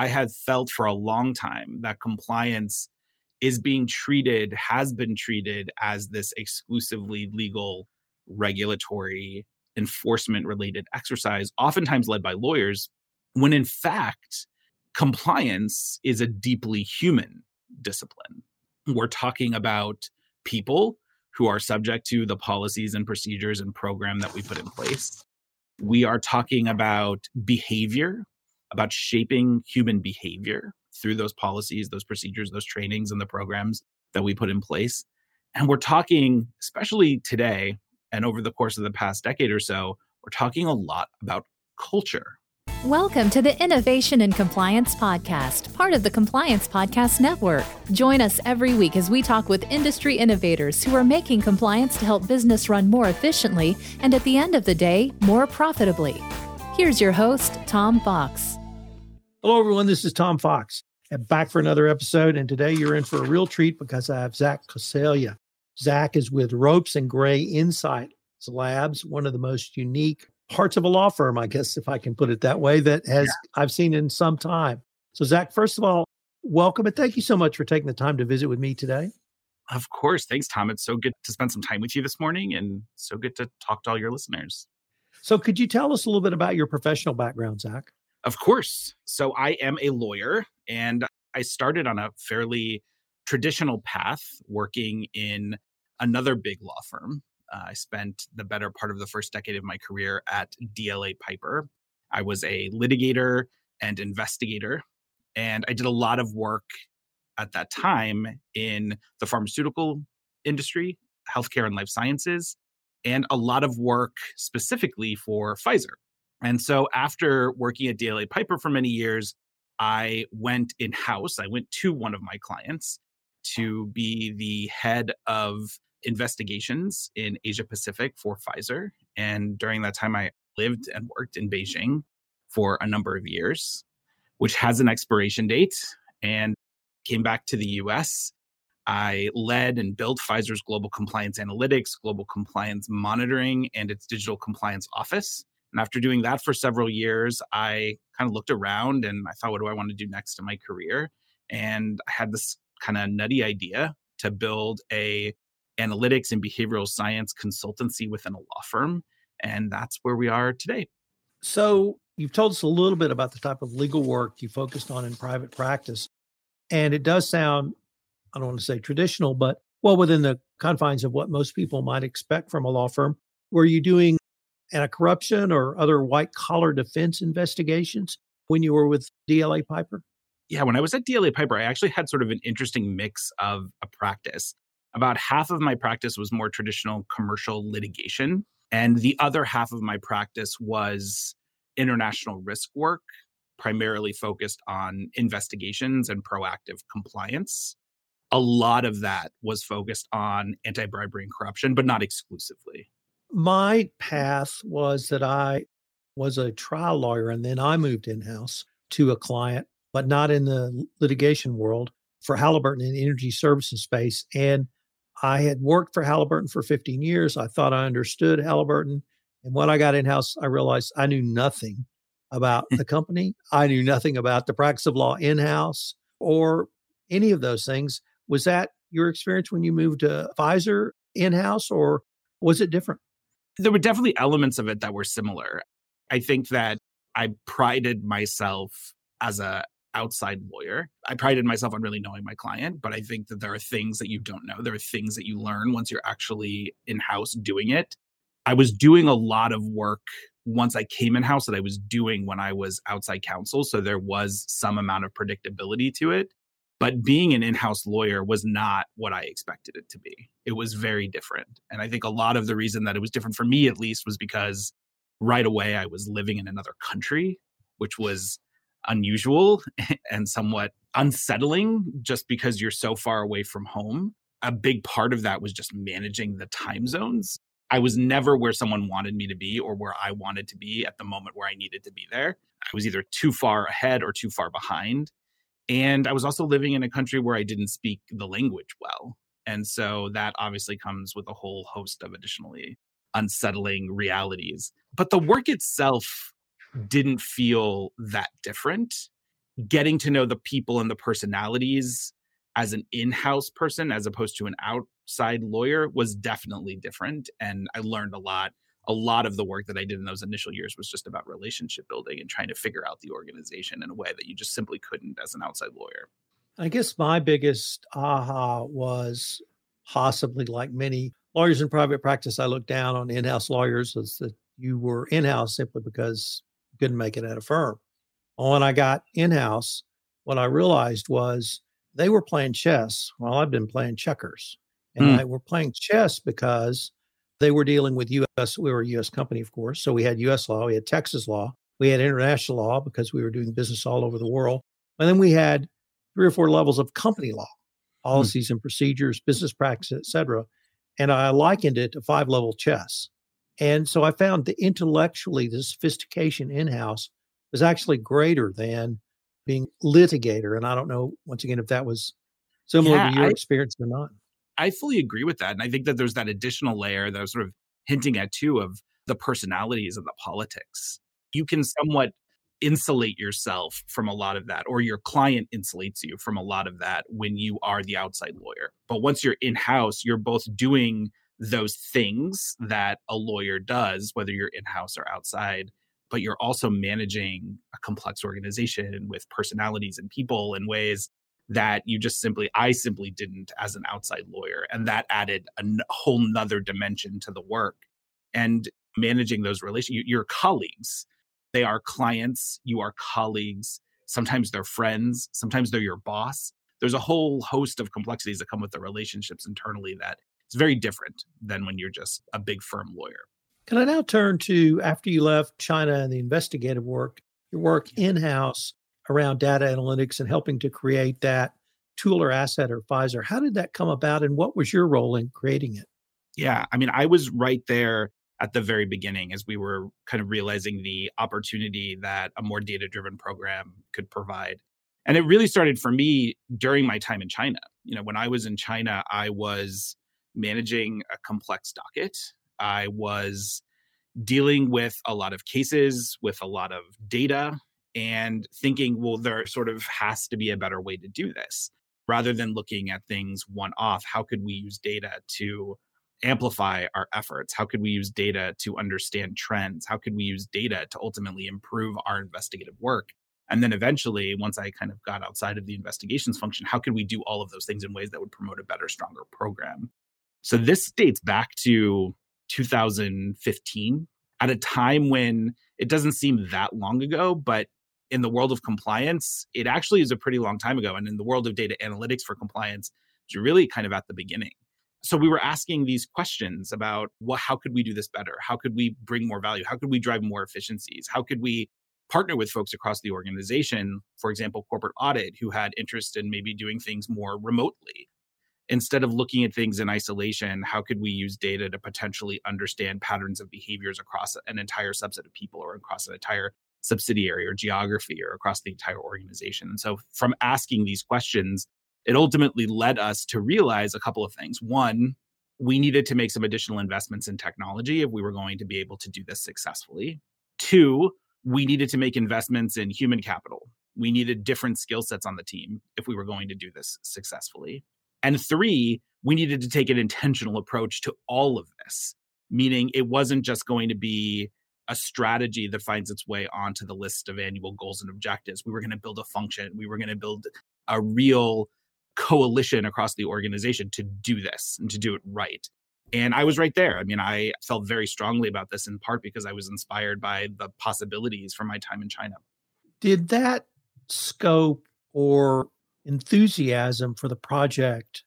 I have felt for a long time that compliance is being treated, has been treated as this exclusively legal, regulatory, enforcement related exercise, oftentimes led by lawyers, when in fact, compliance is a deeply human discipline. We're talking about people who are subject to the policies and procedures and program that we put in place. We are talking about behavior, about shaping human behavior through those policies, those procedures, those trainings, and the programs that we put in place. And we're talking, especially today and over the course of the past decade or so, we're talking a lot about culture. Welcome to the Innovation and Compliance Podcast, part of the Compliance Podcast Network. Join us every week as we talk with industry innovators who are making compliance to help business run more efficiently and at the end of the day, more profitably. Here's your host, Tom Fox. Hello, everyone. This is Tom Fox. I'm back for another episode, and today you're in for a real treat because I have Zach Coseglia. Zach is with Ropes and Gray Insight Labs, one of the most unique parts of a law firm, I guess, if I can put it that way, that has yeah. I've seen in some time. So, Zach, first of all, welcome and thank you so much for taking the time to visit with me today. Of course. Thanks, Tom. It's so good to spend some time with you this morning and so good to talk to all your listeners. So, could you tell us a little bit about your professional background, Zach? Of course. So, I am a lawyer and I started on a fairly traditional path working in another big law firm uh, I spent the better part of the first decade of my career at DLA Piper. I was a litigator and investigator, and I did a lot of work at that time in the pharmaceutical industry, healthcare and life sciences, and a lot of work specifically for Pfizer. And so after working at DLA Piper for many years, I went in house. I went to one of my clients to be the head of investigations in Asia Pacific for Pfizer. And during that time, I lived and worked in Beijing for a number of years, which has an expiration date, and came back to the US. I led and built Pfizer's global compliance analytics, global compliance monitoring, and its digital compliance office. And after doing that for several years, I kind of looked around and I thought, what do I want to do next in my career? And I had this kind of nutty idea to build a analytics and behavioral science consultancy within a law firm. And that's where we are today. So, you've told us a little bit about the type of legal work you focused on in private practice. And it does sound, I don't want to say traditional, but well within the confines of what most people might expect from a law firm. Were you doing anti-corruption or other white collar defense investigations when you were with DLA Piper? Yeah, when I was at DLA Piper, I actually had sort of an interesting mix of a practice. About half of my practice was more traditional commercial litigation, and the other half of my practice was international risk work, primarily focused on investigations and proactive compliance. A lot of that was focused on anti bribery and corruption, but not exclusively. My path was that I was a trial lawyer and then I moved in house to a client, but not in the litigation world for Halliburton in the energy services space. And I had worked for Halliburton for 15 years. I thought I understood Halliburton. And when I got in house, I realized I knew nothing about hmm. the company. I knew nothing about the practice of law in house or any of those things. Was that your experience when you moved to Pfizer in house or was it different? There were definitely elements of it that were similar. I think that I prided myself as a outside lawyer. I prided myself on really knowing my client, but I think that there are things that you don't know. There are things that you learn once you're actually in house doing it. I was doing a lot of work once I came in house that I was doing when I was outside counsel. So there was some amount of predictability to it. But being an in house lawyer was not what I expected it to be. It was very different. And I think a lot of the reason that it was different for me, at least, was because right away I was living in another country, which was unusual and somewhat unsettling just because you're so far away from home. A big part of that was just managing the time zones. I was never where someone wanted me to be or where I wanted to be at the moment where I needed to be there. I was either too far ahead or too far behind. And I was also living in a country where I didn't speak the language well. And so that obviously comes with a whole host of additionally unsettling realities. But the work itself didn't feel that different. getting to know the people and the personalities as an in-house person as opposed to an outside lawyer was definitely different and i learned a lot a lot of the work that i did in those initial years was just about relationship building and trying to figure out the organization in a way that you just simply couldn't as an outside lawyer i guess my biggest aha was possibly like many lawyers in private practice i looked down on in-house lawyers as that you were in-house simply because you couldn't make it at a firm when I got in-house what i realized was they were playing chess while I've been playing checkers. And mm. I were playing chess because they were dealing with US, we were a US company, of course. So we had US law, we had Texas law, we had international law because we were doing business all over the world. And then we had three or four levels of company law, hmm. policies mm. and procedures, business practice, etc. And I likened it to five level chess. And so I found that intellectually, the sophistication in house was actually greater than being litigator. And I don't know, once again, if that was similar yeah, to your I, experience or not. I fully agree with that. And I think that there's that additional layer that I was sort of hinting at too of the personalities and the politics. You can somewhat insulate yourself from a lot of that, or your client insulates you from a lot of that when you are the outside lawyer. But once you're in house, you're both doing those things that a lawyer does, whether you're in house or outside but you're also managing a complex organization with personalities and people in ways that you just simply i simply didn't as an outside lawyer. And that added a n- whole nother dimension to the work. And managing those relations your colleagues. They are clients you are colleagues. Sometimes they're friends sometimes they're your boss. There's a whole host of complexities that come with the relationships internally that it's very different than when you're just a big firm lawyer. Can I now turn to after you left China and the investigative work, your work in house around data analytics and helping to create that tool or asset or Pfizer? How did that come about and what was your role in creating it? Yeah, I mean, I was right there at the very beginning as we were kind of realizing the opportunity that a more data driven program could provide. And it really started for me during my time in China. You know, when I was in China, I was managing a complex docket I was dealing with a lot of cases, with a lot of data, and thinking, well, there sort of has to be a better way to do this. Rather than looking at things one off, how could we use data to amplify our efforts? How could we use data to understand trends? How could we use data to ultimately improve our investigative work? And then eventually, once I kind of got outside of the investigations function, how could we do all of those things in ways that would promote a better, stronger program? So this dates back to 2015 at a time when it doesn't seem that long ago, but in the world of compliance, it actually is a pretty long time ago. And in the world of data analytics for compliance, you're really kind of at the beginning. So we were asking these questions about how could we do this better? How could we bring more value? How could we drive more efficiencies? How could we partner with folks across the organization, for example, corporate audit, who had interest in maybe doing things more remotely? instead of looking at things in isolation, how could we use data to potentially understand patterns of behaviors across an entire subset of people or across an entire subsidiary or geography or across the entire organization? And so, from asking these questions, it ultimately led us to realize a couple of things. One, we needed to make some additional investments in technology if we were going to be able to do this successfully. Two, we needed to make investments in human capital. We needed different skill sets on the team if we were going to do this successfully. And three, we needed to take an intentional approach to all of this, meaning it wasn't just going to be a strategy that finds its way onto the list of annual goals and objectives. We were going to build a function, we were going to build a real coalition across the organization to do this and to do it right. And I was right there. I mean, I felt very strongly about this in part because I was inspired by the possibilities from my time in China. Did that scope or enthusiasm for the project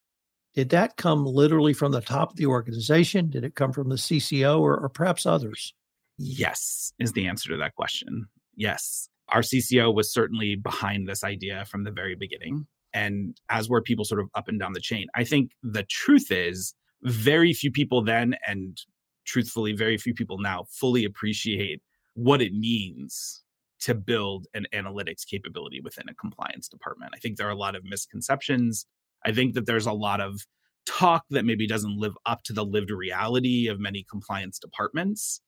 did that come literally from the top of the organization did it come from the cco or, or, perhaps others yes is the answer to that question yes our cco was certainly behind this idea from the very beginning and as were people sort of up and down the chain i think the truth is very few people then and truthfully very few people now fully appreciate what it means to build an analytics capability within a compliance department. I think there are a lot of misconceptions. I think that there's a lot of talk that maybe doesn't live up to the lived reality of many compliance departments.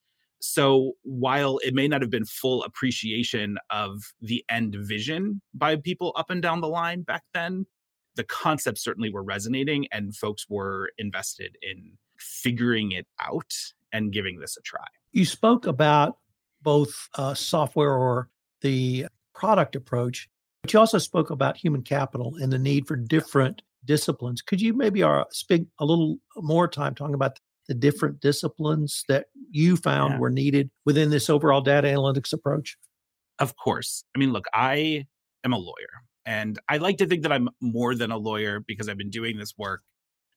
So while it may not have been full appreciation of the end vision by people up and down the line back then, the concepts certainly were resonating and folks were invested in figuring it out and giving this a try. You spoke about both uh, software or the product approach, but you also spoke about human capital and the need for different disciplines. Could you maybe uh, speak a little more time talking about the different disciplines that you found yeah. were needed within this overall data analytics approach? Of course. I mean, look, I am a lawyer and I like to think that I'm more than a lawyer because I've been doing this work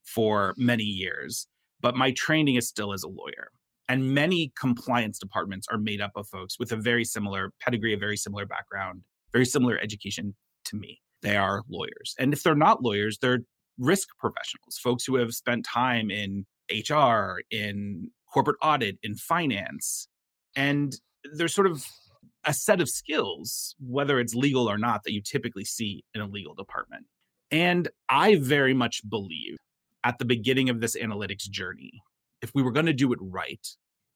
for many years, but my training is still as a lawyer. And many compliance departments are made up of folks with a very similar pedigree, a very similar background, very similar education to me. They are lawyers. And if they're not lawyers, they're risk professionals, folks who have spent time in HR, in corporate audit, in finance. And there's sort of a set of skills, whether it's legal or not, that you typically see in a legal department. And I very much believe at the beginning of this analytics journey, if we were going to do it right,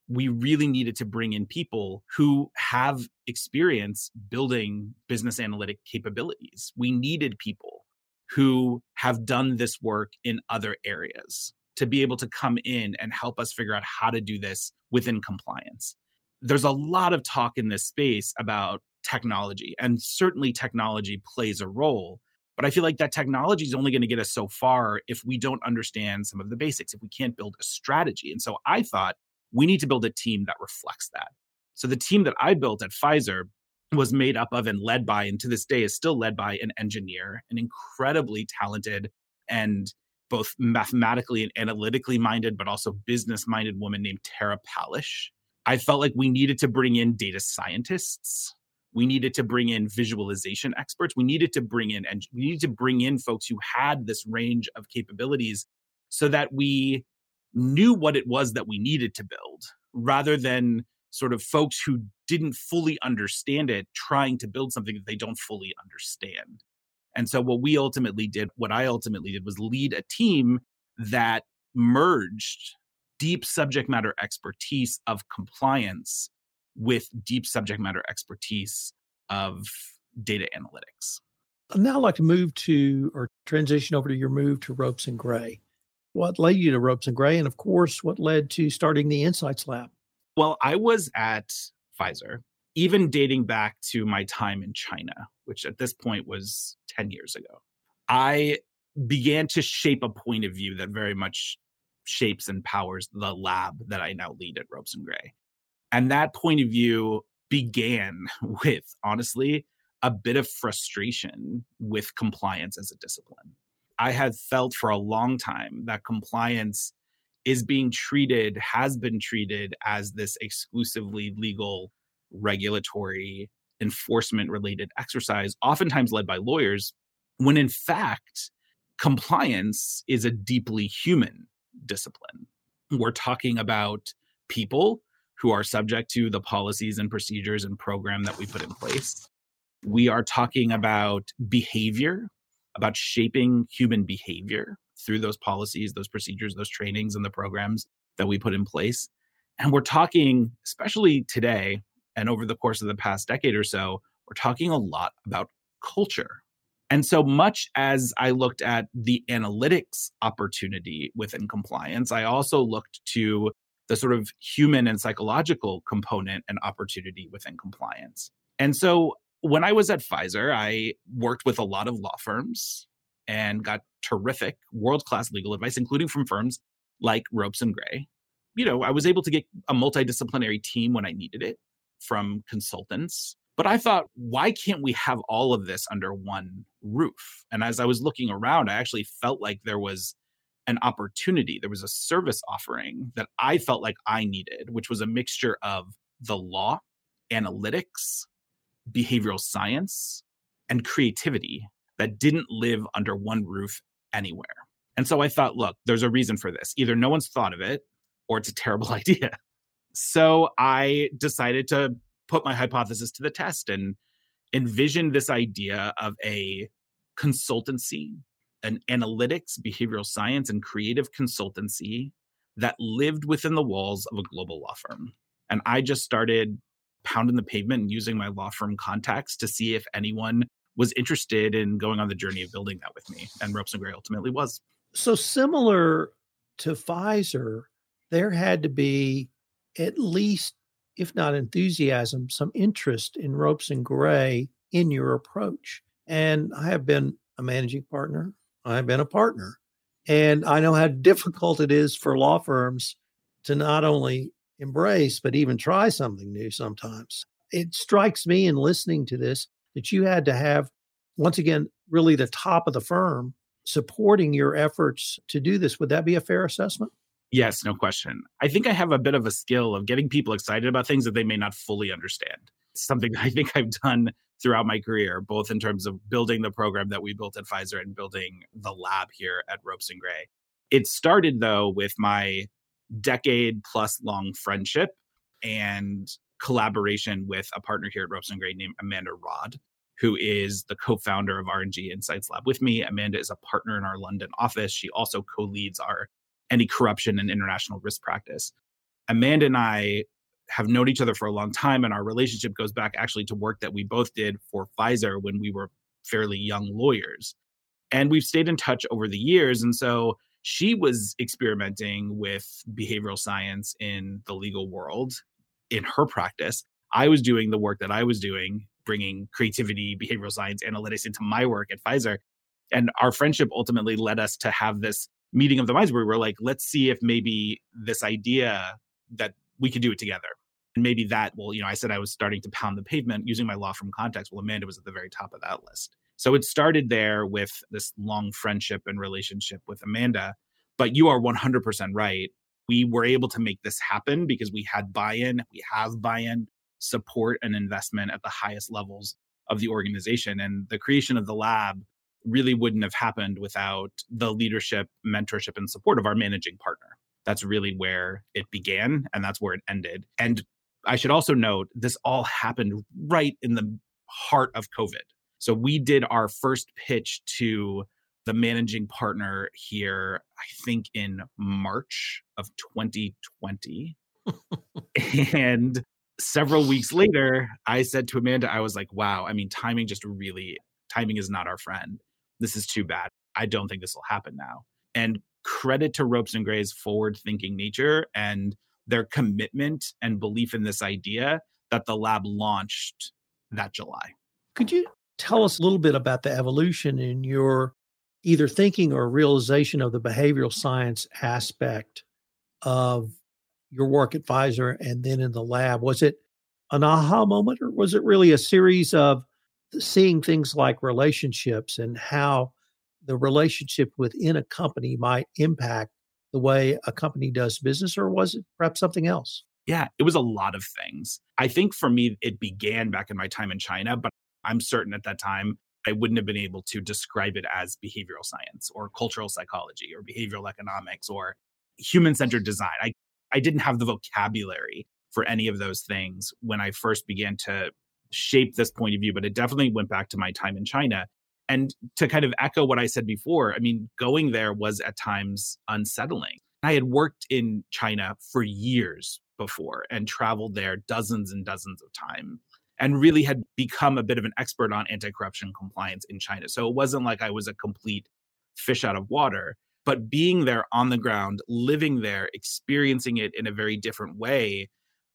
we really needed to bring in people who have experience building business analytic capabilities. We needed people who have done this work in other areas to be able to come in and help us figure out how to do this within compliance. There's a lot of talk in this space about technology, and certainly technology plays a role. But I feel like that technology is only going to get us so far if we don't understand some of the basics, if we can't build a strategy. And so I thought we need to build a team that reflects that. So the team that I built at Pfizer was made up of and led by, and to this day is still led by an engineer, an incredibly talented and both mathematically and analytically minded, but also business minded woman named Tara Palish. I felt like we needed to bring in data scientists. We needed to bring in visualization experts. We needed to bring in and we needed to bring in folks who had this range of capabilities so that we knew what it was that we needed to build rather than sort of folks who didn't fully understand it trying to build something that they don't fully understand. And so what we ultimately did, what I ultimately did was lead a team that merged deep subject matter expertise of compliance with deep subject matter expertise of data analytics. I'd now like to move to or transition over to your move to Ropes and Gray. What led you to Ropes and Gray? And of course, what led to starting the Insights Lab? Well, I was at Pfizer even dating back to my time in China, which at this point was 10 years ago, I began to shape a point of view that very much shapes and powers the lab that I now lead at Ropes and Gray. And that point of view began with, honestly, a bit of frustration with compliance as a discipline. I had felt for a long time that compliance is being treated, has been treated as this exclusively legal regulatory enforcement related exercise, oftentimes led by lawyers, when in fact, compliance is a deeply human discipline. We're talking about people who are subject to the policies and procedures and program that we put in place. We are talking about behavior, about shaping human behavior through those policies, those procedures, those trainings, and the programs that we put in place. And we're talking, especially today, and over the course of the past decade or so, we're talking a lot about culture. And so much as I looked at the analytics opportunity within compliance, I also looked to the sort of human and psychological component and opportunity within compliance. And so when I was at Pfizer, I worked with a lot of law firms and got terrific world class legal advice, including from firms like Ropes and Gray. You know, I was able to get a multidisciplinary team when I needed it from consultants. But I thought, why can't we have all of this under one roof? And as I was looking around, I actually felt like there was an opportunity. There was a service offering that I felt like I needed, which was a mixture of the law, analytics, behavioral science, and creativity that didn't live under one roof anywhere. And so I thought, look, there's a reason for this. Either no one's thought of it or it's a terrible idea. So I decided to put my hypothesis to the test and envision this idea of a consultancy, an analytics, behavioral science, and creative consultancy that lived within the walls of a global law firm. And I just started pounding the pavement and using my law firm contacts to see if anyone was interested in going on the journey of building that with me. And Ropes and Gray ultimately was. So similar to Pfizer, there had to be at least, if not enthusiasm, some interest in Ropes and Gray in your approach. And I have been a managing partner, I've been a partner. And I know how difficult it is for law firms to not only embrace, but even try something new sometimes. It strikes me in listening to this that you had to have, once again, really the top of the firm supporting your efforts to do this. Would that be a fair assessment? Yes, no question. I think I have a bit of a skill of getting people excited about things that they may not fully understand. something I think I've done throughout my career, both in terms of building the program that we built at Pfizer and building the lab here at Ropes and Gray. It started though with my decade plus long friendship and collaboration with a partner here at Ropes and Gray named Amanda Raad, who is the co-founder of R&G Insights Lab with me. Amanda is a partner in our London office. She also co-leads our anti-corruption and international risk practice. Amanda and I have known each other for a long time, and our relationship goes back actually to work that we both did for Pfizer when we were fairly young lawyers. And we've stayed in touch over the years. And so she was experimenting with behavioral science in the legal world in her practice. I was doing the work that I was doing, bringing creativity, behavioral science, analytics into my work at Pfizer. And our friendship ultimately led us to have this meeting of the minds where we were like, let's see if maybe this idea that we could do it together. And maybe that, well, you know, I said I was starting to pound the pavement using my law firm context. Well, Amanda was at the very top of that list. So it started there with this long friendship and relationship with Amanda. But you are 100% right. We were able to make this happen because we had buy in, we have buy in, support, and investment at the highest levels of the organization. And the creation of the lab really wouldn't have happened without the leadership, mentorship, and support of our managing partner. That's really where it began and that's where it ended. And I should also note this all happened right in the heart of COVID. So we did our first pitch to the managing partner here, I think in March of 2020. and several weeks later, I said to Amanda, I was like, wow, I mean, timing just really, timing is not our friend. This is too bad. I don't think this will happen now. And credit to Ropes and Gray's forward thinking nature and their commitment and belief in this idea that the lab launched that July. Could you tell us a little bit about the evolution in your either thinking or realization of the behavioral science aspect of your work at Pfizer and then in the lab? Was it an aha moment or was it really a series of seeing things like relationships and how the relationship within a company might impact the way a company does business, or was it perhaps something else? Yeah, it was a lot of things. I think for me, it began back in my time in China, but I'm certain at that time I wouldn't have been able to describe it as behavioral science or cultural psychology or behavioral economics or human centered design. I, I didn't have the vocabulary for any of those things when I first began to shape this point of view, but it definitely went back to my time in China. And to kind of echo what I said before, I mean, going there was at times unsettling. I had worked in China for years before and traveled there dozens and dozens of times and really had become a bit of an expert on anti corruption compliance in China. So it wasn't like I was a complete fish out of water, but being there on the ground, living there, experiencing it in a very different way,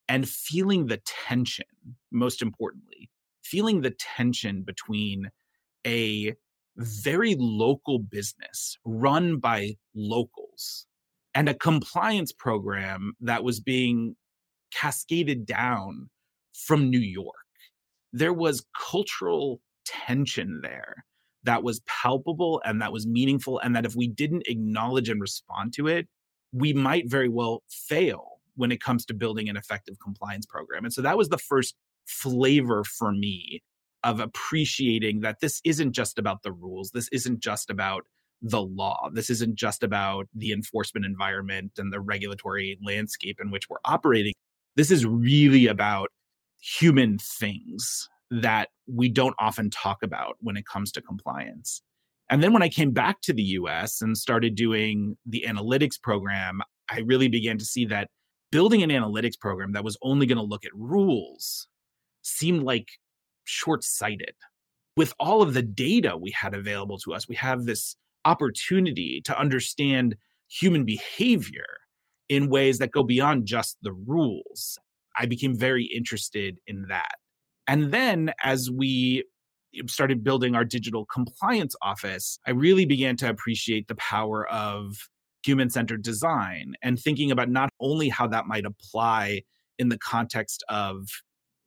and feeling the tension, most importantly, feeling the tension between a very local business run by locals and a compliance program that was being cascaded down from New York. There was cultural tension there that was palpable and that was meaningful, and that if we didn't acknowledge and respond to it, we might very well fail when it comes to building an effective compliance program. And so that was the first flavor for me of appreciating that this isn't just about the rules. This isn't just about the law. This isn't just about the enforcement environment and the regulatory landscape in which we're operating. This is really about human things that we don't often talk about when it comes to compliance. And then when I came back to the US and started doing the analytics program, I really began to see that building an analytics program that was only going to look at rules seemed like short sighted. With all of the data we had available to us, we have this opportunity to understand human behavior in ways that go beyond just the rules. I became very interested in that. And then as we started building our digital compliance office, I really began to appreciate the power of human centered design and thinking about not only how that might apply in the context of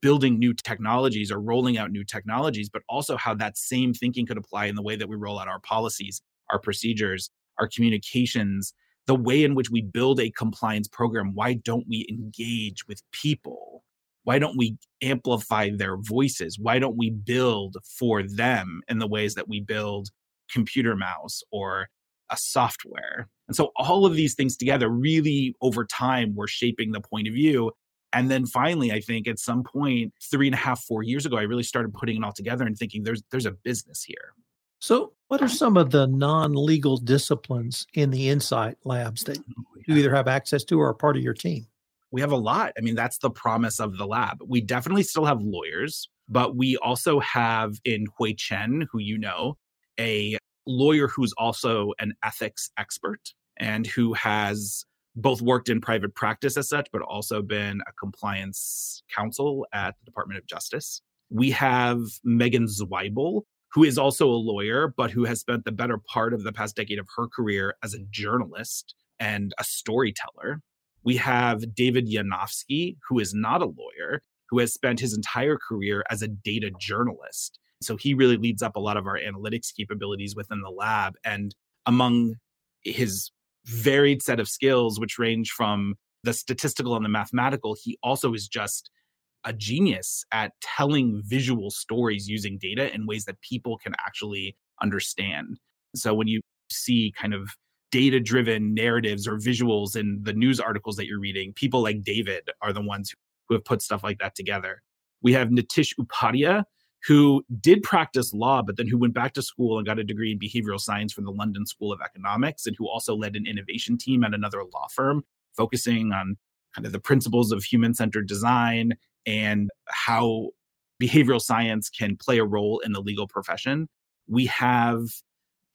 building new technologies or rolling out new technologies, but also how that same thinking could apply in the way that we roll out our policies, our procedures, our communications, the way in which we build a compliance program. Why don't we engage with people? Why don't we amplify their voices? Why don't we build for them in the ways that we build computer mouse or a software? And so all of these things together really over time were shaping the point of view. And then finally, I think at some point, three and a half, four years ago, I really started putting it all together and thinking there's there's a business here. So, what are some of the non-legal disciplines in the Insight Labs that you either have access to or are part of your team? We have a lot. I mean, that's the promise of the lab. We definitely still have lawyers, but we also have in Hui Chen, who you know, a lawyer who's also an ethics expert and who has both worked in private practice as such, but also been a compliance counsel at the Department of Justice. We have Megan Zweibel, who is also a lawyer, but who has spent the better part of the past decade of her career as a journalist and a storyteller. We have David Yanofsky, who is not a lawyer, who has spent his entire career as a data journalist. So he really leads up a lot of our analytics capabilities within the lab. And among his varied set of skills, which range from the statistical and the mathematical, he also is just a genius at telling visual stories using data in ways that people can actually understand. So when you see kind of data driven narratives or visuals in the news articles that you're reading, people like David are the ones who have put stuff like that together. We have Nitish Upadhyay, who did practice law, but then who went back to school and got a degree in behavioral science from the London School of Economics, and who also led an innovation team at another law firm, focusing on kind of the principles of human centered design and how behavioral science can play a role in the legal profession. We have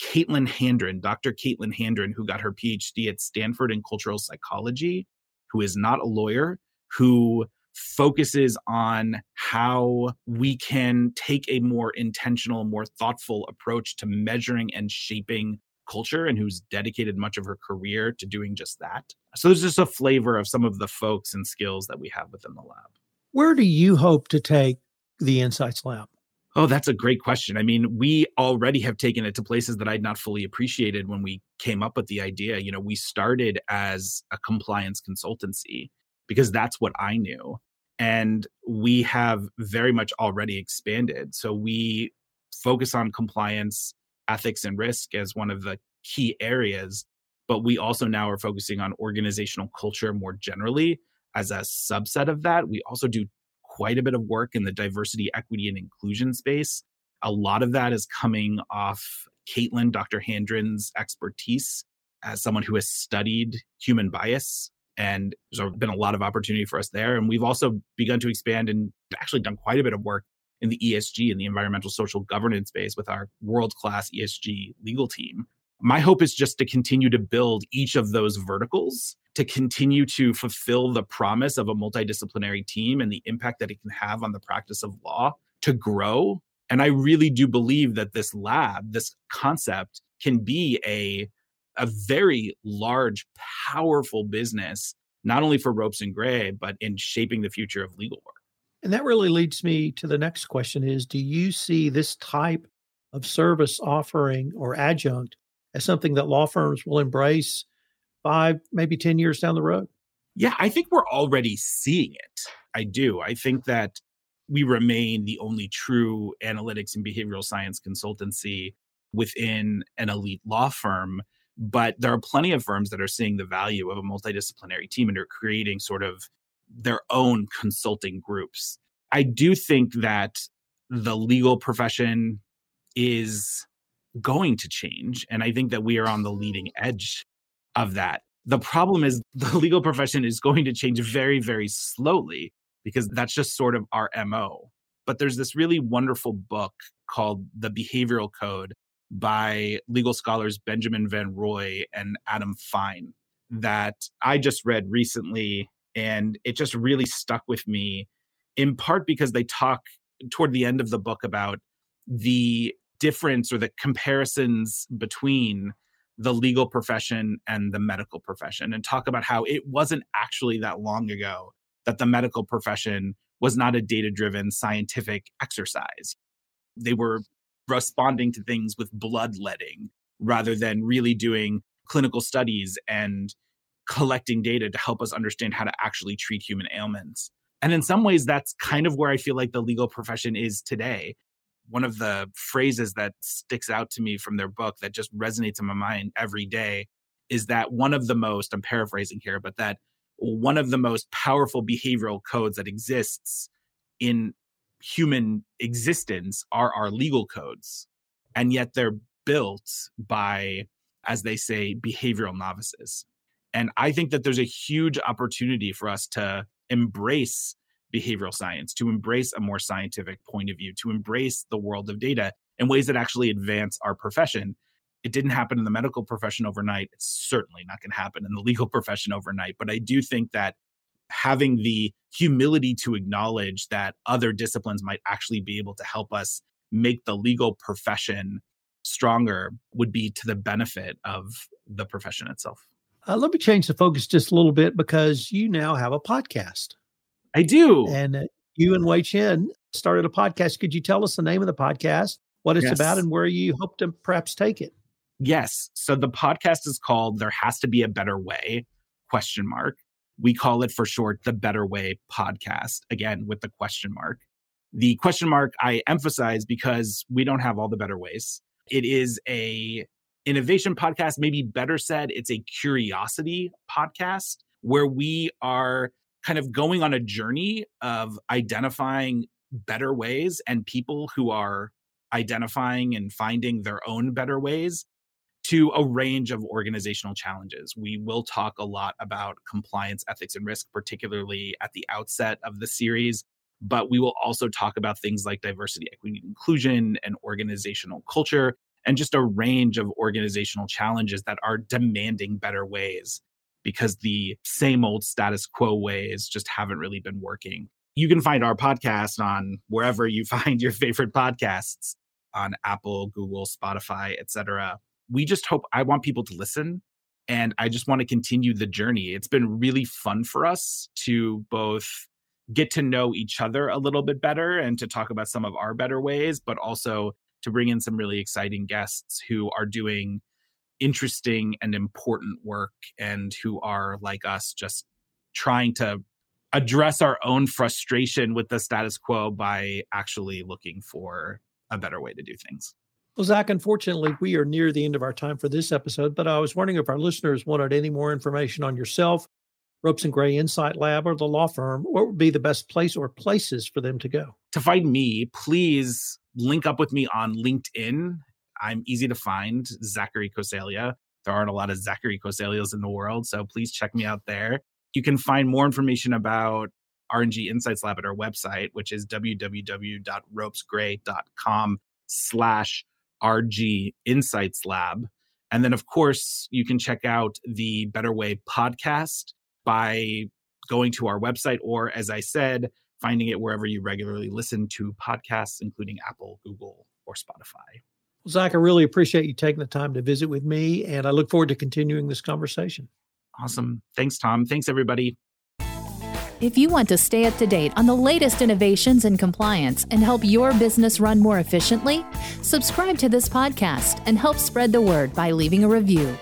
Caitlin Handron, Dr. Caitlin Handron, who got her PhD at Stanford in cultural psychology, who is not a lawyer, who focuses on how we can take a more intentional, more thoughtful approach to measuring and shaping culture and who's dedicated much of her career to doing just that. So there's just a flavor of some of the folks and skills that we have within the lab. Where do you hope to take the Insights Lab? Oh, that's a great question. I mean, we already have taken it to places that I'd not fully appreciated when we came up with the idea. You know, we started as a compliance consultancy because that's what I knew. And we have very much already expanded. So we focus on compliance, ethics, and risk as one of the key areas. But we also now are focusing on organizational culture more generally as a subset of that. We also do quite a bit of work in the diversity, equity, and inclusion space. A lot of that is coming off Caitlin, Dr. Handron's expertise as someone who has studied human bias and there's been a lot of opportunity for us there. And we've also begun to expand and actually done quite a bit of work in the ESG and the environmental social governance space with our world class ESG legal team. My hope is just to continue to build each of those verticals to continue to fulfill the promise of a multidisciplinary team and the impact that it can have on the practice of law to grow. And I really do believe that this lab, this concept, can be a a very large, powerful business, not only for Ropes and Gray, but in shaping the future of legal work. And that really leads me to the next question is do you see this type of service offering or adjunct as something that law firms will embrace five, maybe 10 years down the road? Yeah, I think we're already seeing it. I do. I think that we remain the only true analytics and behavioral science consultancy within an elite law firm but there are plenty of firms that are seeing the value of a multidisciplinary team and are creating sort of their own consulting groups. I do think that the legal profession is going to change. And I think that we are on the leading edge of that. The problem is the legal profession is going to change very, very slowly because that's just sort of our MO. But there's this really wonderful book called The Behavioral Code by legal scholars Benjamin van Rooij and Adam Fine that I just read recently. And it just really stuck with me, in part because they talk toward the end of the book about the difference or the comparisons between the legal profession and the medical profession and talk about how it wasn't actually that long ago that the medical profession was not a data driven scientific exercise. They were responding to things with bloodletting rather than really doing clinical studies and collecting data to help us understand how to actually treat human ailments. And in some ways, that's kind of where I feel like the legal profession is today. One of the phrases that sticks out to me from their book that just resonates in my mind every day is that one of the most, I'm paraphrasing here, but that one of the most powerful behavioral codes that exists in human existence are our legal codes. And yet they're built by, as they say, behavioral novices. And I think that there's a huge opportunity for us to embrace behavioral science, to embrace a more scientific point of view, to embrace the world of data in ways that actually advance our profession. It didn't happen in the medical profession overnight. It's certainly not going to happen in the legal profession overnight. But I do think that having the humility to acknowledge that other disciplines might actually be able to help us make the legal profession stronger would be to the benefit of the profession itself. Uh, let me change the focus just a little bit because you now have a podcast. I do. And uh, you and Hui Chen started a podcast. Could you tell us the name of the podcast, what it's yes. about, and where you hope to perhaps take it? Yes. So the podcast is called There Has to Be a Better Way, question mark. We call it for short the Better Way podcast, again, with the question mark. The question mark I emphasize because we don't have all the better ways. It is a innovation podcast, maybe better said, it's a curiosity podcast where we are kind of going on a journey of identifying better ways and people who are identifying and finding their own better ways to a range of organizational challenges. We will talk a lot about compliance, ethics, and risk, particularly at the outset of the series. But we will also talk about things like diversity, equity, inclusion, and organizational culture, and just a range of organizational challenges that are demanding better ways because the same old status quo ways just haven't really been working. You can find our podcast on wherever you find your favorite podcasts on Apple, Google, Spotify, etc. We just hope I want people to listen and I just want to continue the journey. It's been really fun for us to both get to know each other a little bit better and to talk about some of our better ways, but also to bring in some really exciting guests who are doing interesting and important work and who are like us just trying to address our own frustration with the status quo by actually looking for a better way to do things. Well, Zach, unfortunately, we are near the end of our time for this episode, but I was wondering if our listeners wanted any more information on yourself, Ropes and Gray Insight Lab, or the law firm, what would be the best place or places for them to go? To find me, please link up with me on LinkedIn. I'm easy to find, Zachary Coseglia. There aren't a lot of Zachary Coseglias in the world, so please check me out there. You can find more information about R&G Insights Lab at our website, which is www.ropesgray.com slash RG Insights Lab. And then, of course, you can check out the Better Way podcast by going to our website, or as I said, finding it wherever you regularly listen to podcasts, including Apple, Google, or Spotify. Well, Zach, I really appreciate you taking the time to visit with me, and I look forward to continuing this conversation. Awesome. Thanks, Tom. Thanks, everybody. If you want to stay up to date on the latest innovations in compliance and help your business run more efficiently, subscribe to this podcast and help spread the word by leaving a review.